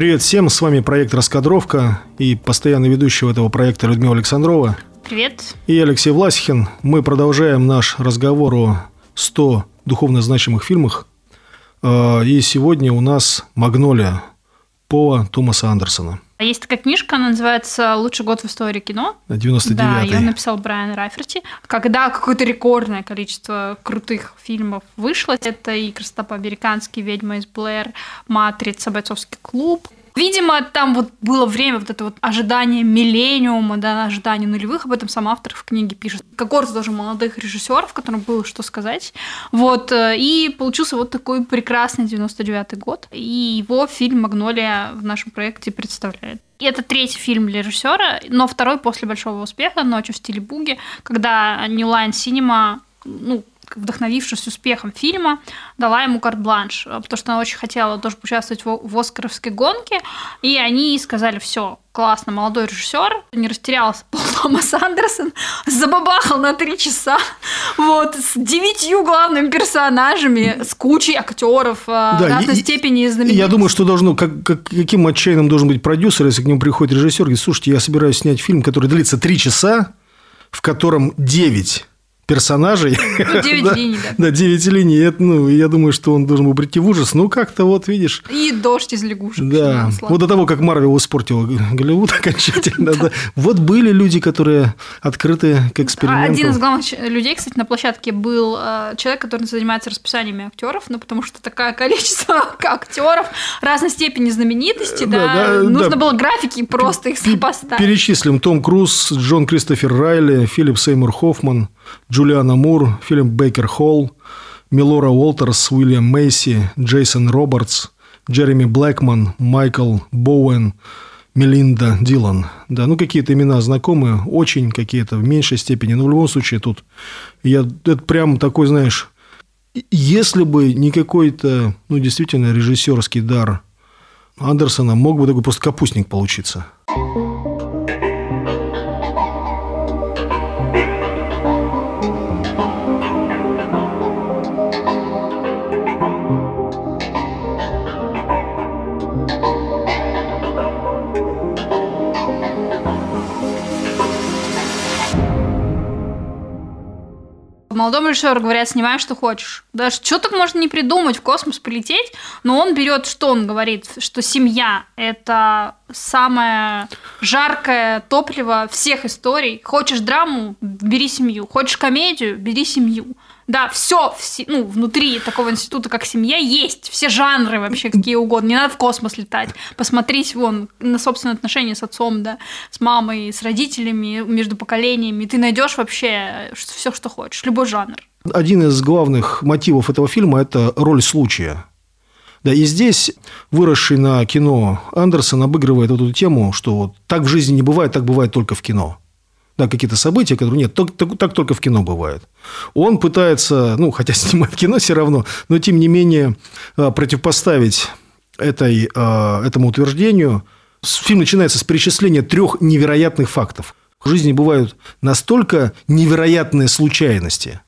Привет всем, с вами проект «Раскадровка» и постоянный ведущий этого проекта Людмила Александрова. Привет. И Алексей Власихин. Мы продолжаем наш разговор о 100 духовно значимых фильмах. А, и сегодня у нас «Магнолия» Пола Томаса Андерсона. Есть такая книжка, она называется «Лучший год в истории кино». 99-й. Да, ее написал Брайан Раферти. Когда какое-то рекордное количество крутых фильмов вышло, это и «Красота по-американски», «Ведьма из Блэр», «Матрица», «Бойцовский клуб», Видимо, там вот было время вот это вот ожидание миллениума, да, ожидание нулевых, об этом сам автор в книге пишет. Когорт тоже молодых режиссеров, которым было что сказать. Вот, э, и получился вот такой прекрасный 99-й год, и его фильм «Магнолия» в нашем проекте представляет. И это третий фильм для режиссера, но второй после большого успеха «Ночью в стиле буги», когда New Line Cinema ну, вдохновившись успехом фильма, дала ему карт-бланш, э, потому что она очень хотела тоже поучаствовать в, в Оскаровской гонке, и они сказали, все, классно, молодой режиссер, не растерялся Пол Томас Андерсон, забабахал на три часа, вот, с девятью главными персонажами, с кучей актеров э, да, разной и, степени знаменитости. Я думаю, что должно, как, как, каким отчаянным должен быть продюсер, если к нему приходит режиссер, говорит, слушайте, я собираюсь снять фильм, который длится три часа, в котором девять персонажей. Ну, 9 да, линий, да. Да, 9 линий. Это, ну, я думаю, что он должен был прийти в ужас. Ну, как-то вот, видишь. И дождь из лягушек. Да. Вот до того, как Марвел испортил Голливуд окончательно. да. Вот были люди, которые открыты к эксперименту. Один из главных людей, кстати, на площадке был э, человек, который занимается расписаниями актеров, ну, потому что такое количество актеров разной степени знаменитости, да, нужно было графики просто их сопоставить. Перечислим. Том Круз, Джон Кристофер Райли, Филипп Сеймур Хоффман, Джулиана Мур, фильм Бейкер Холл, Милора Уолтерс, Уильям Мейси, Джейсон Робертс, Джереми Блэкман, Майкл Боуэн, Мелинда Дилан. Да, ну какие-то имена знакомые, очень какие-то в меньшей степени, но в любом случае тут я это прям такой, знаешь, если бы не какой-то, ну действительно режиссерский дар Андерсона, мог бы такой просто капустник получиться. Молодому режиссеру говорят, снимай, что хочешь. Даже что так можно не придумать, в космос полететь, но он берет, что он говорит, что семья – это самое жаркое топливо всех историй. Хочешь драму – бери семью. Хочешь комедию – бери семью. Да, все, все ну, внутри такого института, как семья, есть. Все жанры вообще какие угодно. Не надо в космос летать. Посмотреть вон на собственные отношения с отцом, да, с мамой, с родителями, между поколениями. Ты найдешь вообще все, что хочешь, любой жанр. Один из главных мотивов этого фильма – это роль случая. Да, и здесь выросший на кино Андерсон обыгрывает вот эту тему, что вот так в жизни не бывает, так бывает только в кино да, какие-то события, которые нет, так, так, так только в кино бывает. Он пытается, ну, хотя снимает кино все равно, но тем не менее а, противопоставить этой, а, этому утверждению. Фильм начинается с перечисления трех невероятных фактов. В жизни бывают настолько невероятные случайности.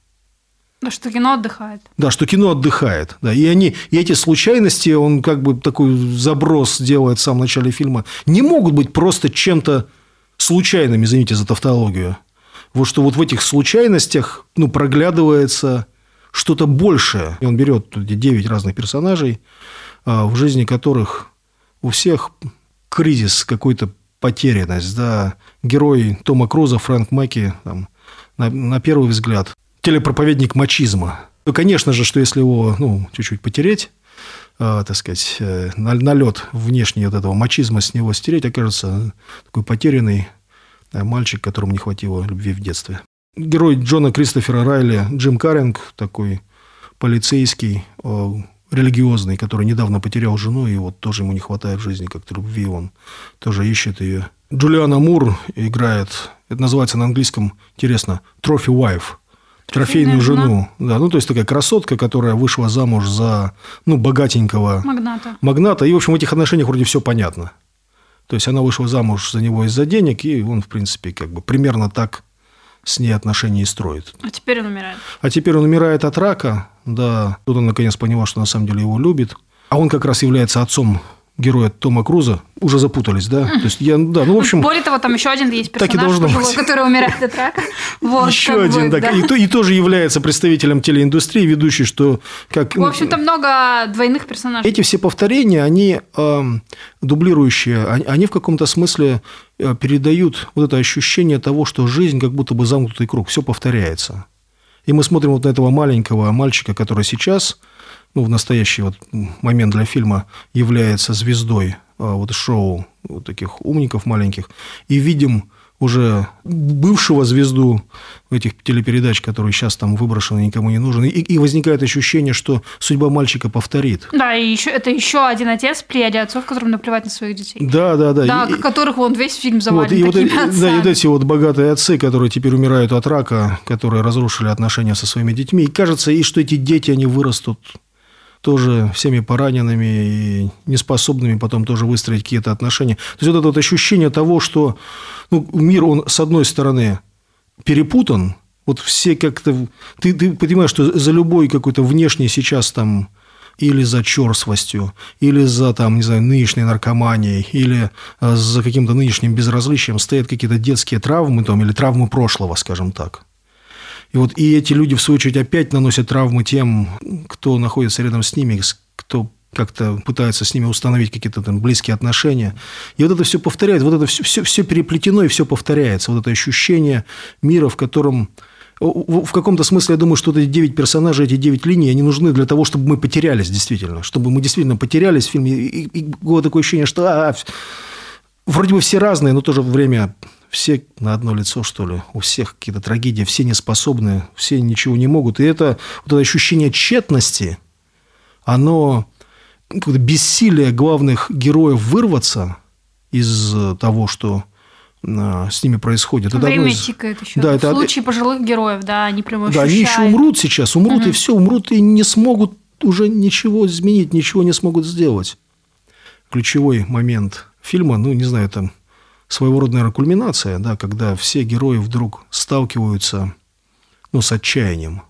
Да, что кино отдыхает. Да, что кино отдыхает. Да. И, они, и эти случайности, он как бы такой заброс делает в самом начале фильма, не могут быть просто чем-то случайными, извините за тавтологию. Вот что вот в этих случайностях ну, проглядывается что-то большее. И он берет 9 разных персонажей, а, в жизни которых у всех кризис, какой-то потерянность. Да. Герой Тома Круза, Фрэнк Маки, там, на, на первый взгляд, телепроповедник мачизма. Ну, конечно же, что если его ну, чуть-чуть потереть, так сказать, э, налет внешний вот этого мачизма с него стереть, окажется такой потерянный э, мальчик, которому не хватило любви в детстве. Герой Джона Кристофера Райли, Джим Каринг, такой полицейский, э, религиозный, который недавно потерял жену, и вот тоже ему не хватает в жизни как-то любви, он тоже ищет ее. Джулиана Мур играет, это называется на английском, интересно, «Trophy Wife», Трофейную жену. Да, ну, то есть такая красотка, которая вышла замуж за ну, богатенького магната. магната. И, в общем, в этих отношениях вроде все понятно. То есть она вышла замуж за него из-за денег, и он, в принципе, как бы примерно так с ней отношения и строит. А теперь он умирает. А теперь он умирает от рака, да. Тут он наконец понял, что на самом деле его любит. А он как раз является отцом героя Тома Круза уже запутались, да? То есть я, да, ну в общем. Более того, там еще один есть так и персонаж, должно пожилой, быть. который умирает от рака. Вот, еще один, бы, да, И, то- и тоже является представителем телеиндустрии, ведущий, что как В общем-то, много двойных персонажей. эти все повторения, они эм, дублирующие, они, они в каком-то смысле э, передают вот это ощущение того, что жизнь как будто бы замкнутый круг, все повторяется. И мы смотрим вот на этого маленького мальчика, который сейчас, ну, в настоящий вот момент для фильма является звездой э, вот шоу вот таких умников маленьких, и видим уже бывшего звезду этих телепередач, которые сейчас там выброшены, никому не нужен. И, и возникает ощущение, что судьба мальчика повторит. Да, и еще, это еще один отец плеяде отцов, которым наплевать на своих детей. Да, да, да. Да, И- которых он весь фильм завален вот, и вот, эти- да, и отцами. вот эти вот богатые отцы, которые теперь умирают от рака, которые разрушили отношения со своими детьми. И кажется, и что эти дети, они вырастут тоже всеми пораненными и неспособными потом тоже выстроить какие-то отношения. То есть вот это вот ощущение того, что ну, мир, он с одной стороны перепутан, вот все как-то... Ты, ты понимаешь, что за любой какой-то внешний сейчас там или за черствостью, или за, там, не знаю, нынешней наркоманией, или э, за каким-то нынешним безразличием стоят какие-то детские травмы там, или травмы прошлого, скажем так. И вот и эти люди, в свою очередь, опять наносят травмы тем, кто находится рядом с ними, кто как-то пытается с ними установить какие-то там близкие отношения. И вот это все повторяется, вот это все, все, все переплетено и все повторяется. Вот это ощущение мира, в котором в каком-то смысле, я думаю, что эти девять персонажей, эти девять линий, они нужны для того, чтобы мы потерялись действительно, чтобы мы действительно потерялись в фильме. И, и было такое ощущение, что а, вроде бы все разные, но в то же время все на одно лицо, что ли. У всех какие-то трагедии, все неспособны, все ничего не могут. И это вот это ощущение тщетности, оно какое-то бессилие главных героев вырваться из э, того, что э, с ними происходит. Это одно Время из- тикает еще. Да, в это- случае пожилых героев, да, они прямо да, они еще ощущают. умрут сейчас, умрут и все, умрут и не смогут уже ничего изменить, ничего не смогут сделать. Ключевой момент фильма, ну, не знаю, там своего рода, наверное, кульминация, да, когда все герои вдруг сталкиваются, ну, с отчаянием.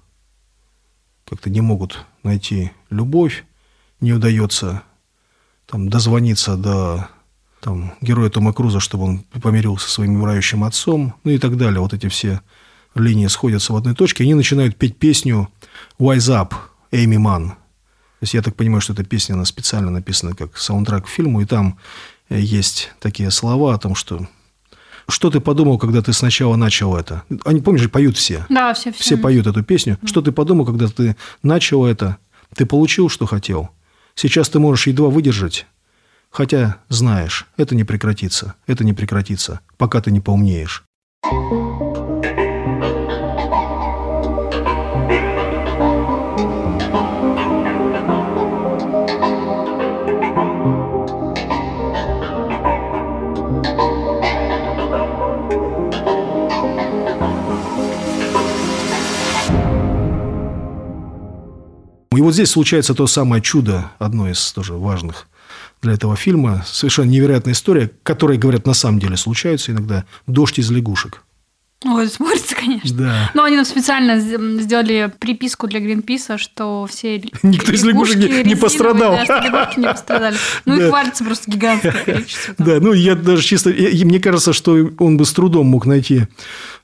Как-то не могут найти любовь, не удается там дозвониться до там, героя Тома Круза, чтобы он помирился со своим умирающим отцом, ну и так далее. Вот эти все линии сходятся в одной точке, они начинают петь песню «Wise Up» Эйми Ман. То есть я так понимаю, что эта песня она специально написана как саундтрек к фильму, и там есть такие слова о том, что что ты подумал, когда ты сначала начал это? Они, помнишь, поют все. Да, все, все. Все поют эту песню. Что ты подумал, когда ты начал это? Ты получил, что хотел. Сейчас ты можешь едва выдержать. Хотя знаешь, это не прекратится. Это не прекратится, пока ты не поумнеешь. Вот здесь случается то самое чудо, одно из тоже важных для этого фильма. Совершенно невероятная история, которая, говорят, на самом деле случаются иногда. «Дождь из лягушек». Ой, смотрится, конечно. Да. Но они нам специально сделали приписку для Гринписа, что все Никто из лягушек не- не пострадал. Да, не пострадали. Ну, Да. их валится просто гигантское количество. там. Да, ну я даже чисто... и- мне кажется, что он бы с трудом мог найти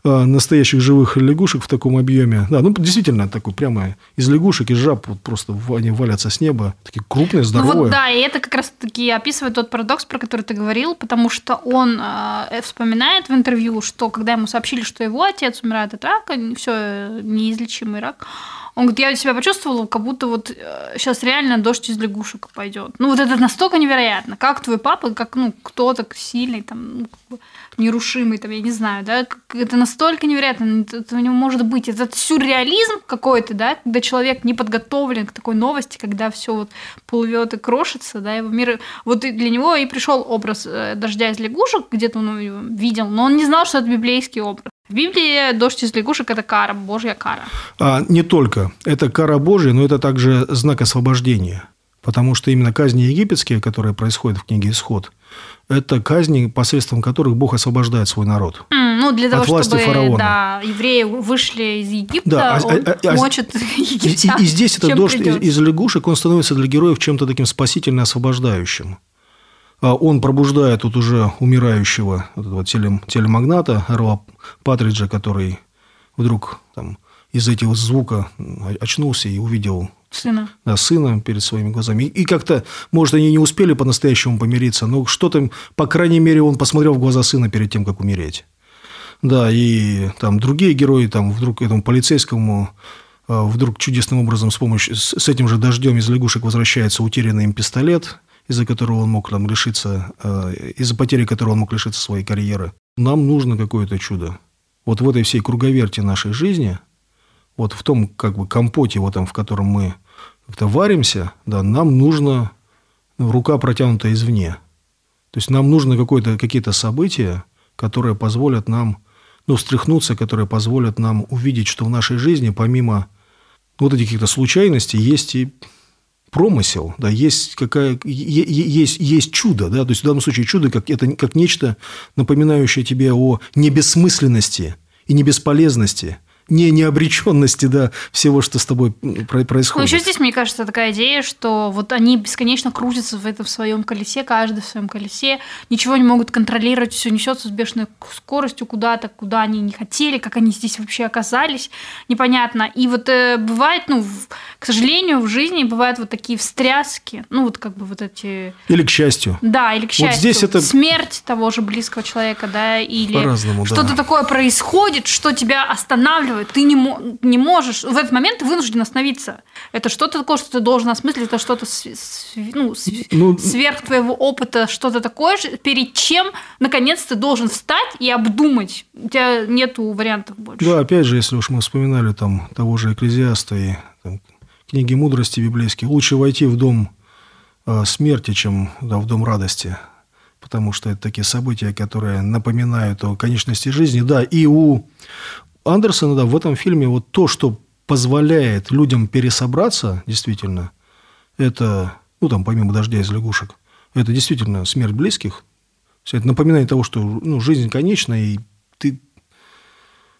а, настоящих живых лягушек в таком объеме. Да, ну действительно такой прямо из лягушек, из жаб вот просто они валятся с неба. Такие крупные, Ну здоровые. вот да, и это как раз таки описывает тот парадокс, про который ты говорил, потому что он э, вспоминает в интервью, что когда ему сообщили, что его отец умирает от рака, все неизлечимый рак, он говорит, я себя почувствовал, как будто вот сейчас реально дождь из лягушек пойдет. Ну вот это настолько невероятно, как твой папа, как ну кто-то сильный там, ну, как бы нерушимый там, я не знаю, да, это настолько невероятно, это, это не может быть, это сюрреализм какой-то, да, когда человек не подготовлен к такой новости, когда все вот плывет и крошится, да, его мир, вот для него и пришел образ э, дождя из лягушек, где-то он его видел, но он не знал, что это библейский образ. В Библии дождь из лягушек – это кара, божья кара. А, не только. Это кара Божия, но это также знак освобождения. Потому что именно казни египетские, которые происходят в книге «Исход», это казни, посредством которых Бог освобождает свой народ. М, Ну, для того, От власти чтобы фараона. да, евреи вышли из Египта, Да, а- он а- а- мочит И, и- египтян. и здесь этот дождь из, придётся. из лягушек, он становится для героев чем-то таким спасительно освобождающим. А он пробуждает тут уже умирающего вот этого телем, телемагната Эрла Патриджа, который вдруг там, из этого звука очнулся и увидел Сына. Да, сына перед своими глазами. И как-то, может, они не успели по-настоящему помириться, но что-то, по крайней мере, он посмотрел в глаза сына перед тем, как умереть. Да, и там другие герои, там вдруг этому полицейскому а, вдруг чудесным образом с помощью, с этим же дождем из лягушек возвращается утерянный им пистолет, из-за которого он мог там лишиться, а, из-за потери которого он мог лишиться своей карьеры. Нам нужно какое-то чудо. Вот в этой всей круговерте нашей жизни, вот в том как бы компоте, вот там, в котором мы как-то варимся, да, нам нужно ну, рука протянута извне. То есть нам нужно какое-то, какие-то события, которые позволят нам ну, встряхнуться, которые позволят нам увидеть, что в нашей жизни, помимо вот этих каких-то случайностей, есть и промысел, да, есть, какая, есть, есть чудо, да, то есть в данном случае чудо как, это как нечто, напоминающее тебе о небессмысленности и небесполезности не необреченности, да, всего, что с тобой происходит. Ну, еще здесь, мне кажется, такая идея, что вот они бесконечно крутятся в этом своем колесе, каждый в своем колесе, ничего не могут контролировать, все несется с бешеной скоростью куда-то, куда они не хотели, как они здесь вообще оказались, непонятно. И вот э, бывает, ну, в, к сожалению, в жизни бывают вот такие встряски, ну, вот как бы вот эти... Или к счастью. Да, или к счастью. Вот здесь это... Смерть того же близкого человека, да, или что-то да. такое происходит, что тебя останавливает останавливает. Ты не, не можешь. В этот момент ты вынужден остановиться. Это что-то такое, что ты должен осмыслить, это что-то ну, ну, сверх твоего опыта, что-то такое, перед чем, наконец, ты должен встать и обдумать. У тебя нету вариантов больше. Да, опять же, если уж мы вспоминали там того же Экклезиаста и там, книги мудрости библейские, лучше войти в дом э, смерти, чем да, в дом радости потому что это такие события, которые напоминают о конечности жизни. Да, и у Андерсона, да, в этом фильме вот то, что позволяет людям пересобраться, действительно, это, ну, там, помимо «Дождя из лягушек», это действительно смерть близких. Это напоминание того, что ну, жизнь конечна, и ты...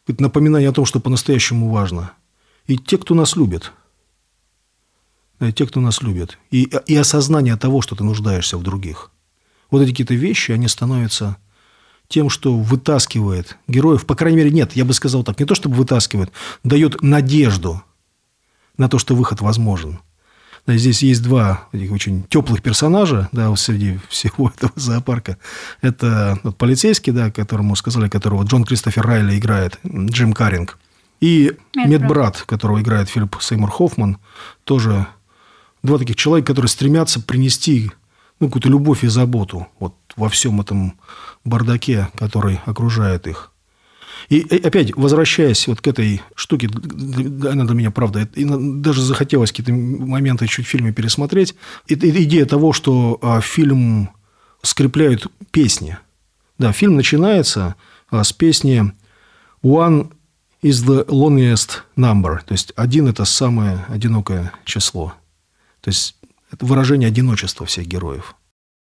Это напоминание о том, что по-настоящему важно. И те, кто нас любит. Да, те, кто нас любит. И, и осознание того, что ты нуждаешься в других. Вот эти какие-то вещи, они становятся тем, что вытаскивает героев, по крайней мере, нет, я бы сказал так, не то чтобы вытаскивает, дает надежду на то, что выход возможен. Да, здесь есть два очень теплых персонажа да, среди всего этого зоопарка. Это вот, полицейский, да, которому сказали, которого Джон Кристофер Райли играет, Джим Каринг. И медбрат, медбрат которого играет Филипп Сеймур Хоффман, тоже два таких человека, которые стремятся принести ну, какую-то любовь и заботу вот во всем этом бардаке, который окружает их. И опять, возвращаясь вот к этой штуке, она для меня, правда, даже захотелось какие-то моменты чуть в фильме пересмотреть. Это идея того, что а, фильм скрепляют песни. Да, фильм начинается а, с песни «One is the loneliest number», то есть «один – это самое одинокое число». То есть это выражение одиночества всех героев.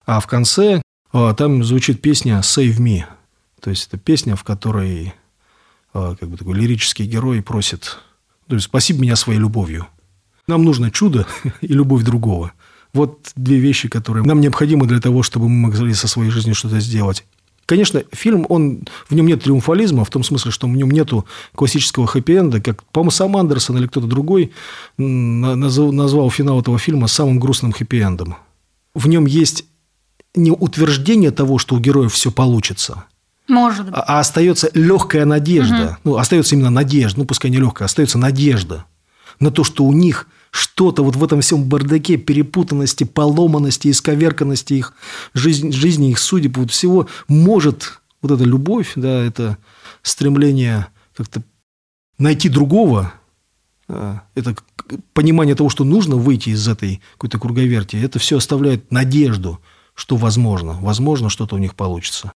А в конце а, там звучит песня «Save me». То есть это песня, в которой а, как бы такой лирический герой просит то есть, «Спаси меня своей любовью». Нам нужно чудо и любовь другого. Вот две вещи, которые нам необходимы для того, чтобы мы могли со своей жизнью что-то сделать. Конечно, фильм, он, в нем нет триумфализма, в том смысле, что в нем нету классического хэппи-энда, как, по-моему, сам Андерсон или кто-то другой назвал финал этого фильма самым грустным хэппи-эндом. В нем есть не утверждение того, что у героев все получится, может быть. А, а остается легкая надежда. Угу. Ну, остается именно надежда. Ну, пускай не легкая, остается надежда на то, что у них что-то вот в этом всем бардаке, перепутанности, поломанности, исковерканности их жизни, жизни их судеб, вот всего может вот эта любовь, да, это стремление как-то найти другого, это понимание того, что нужно выйти из этой какой-то круговерти, это все оставляет надежду, что возможно, возможно, что-то у них получится.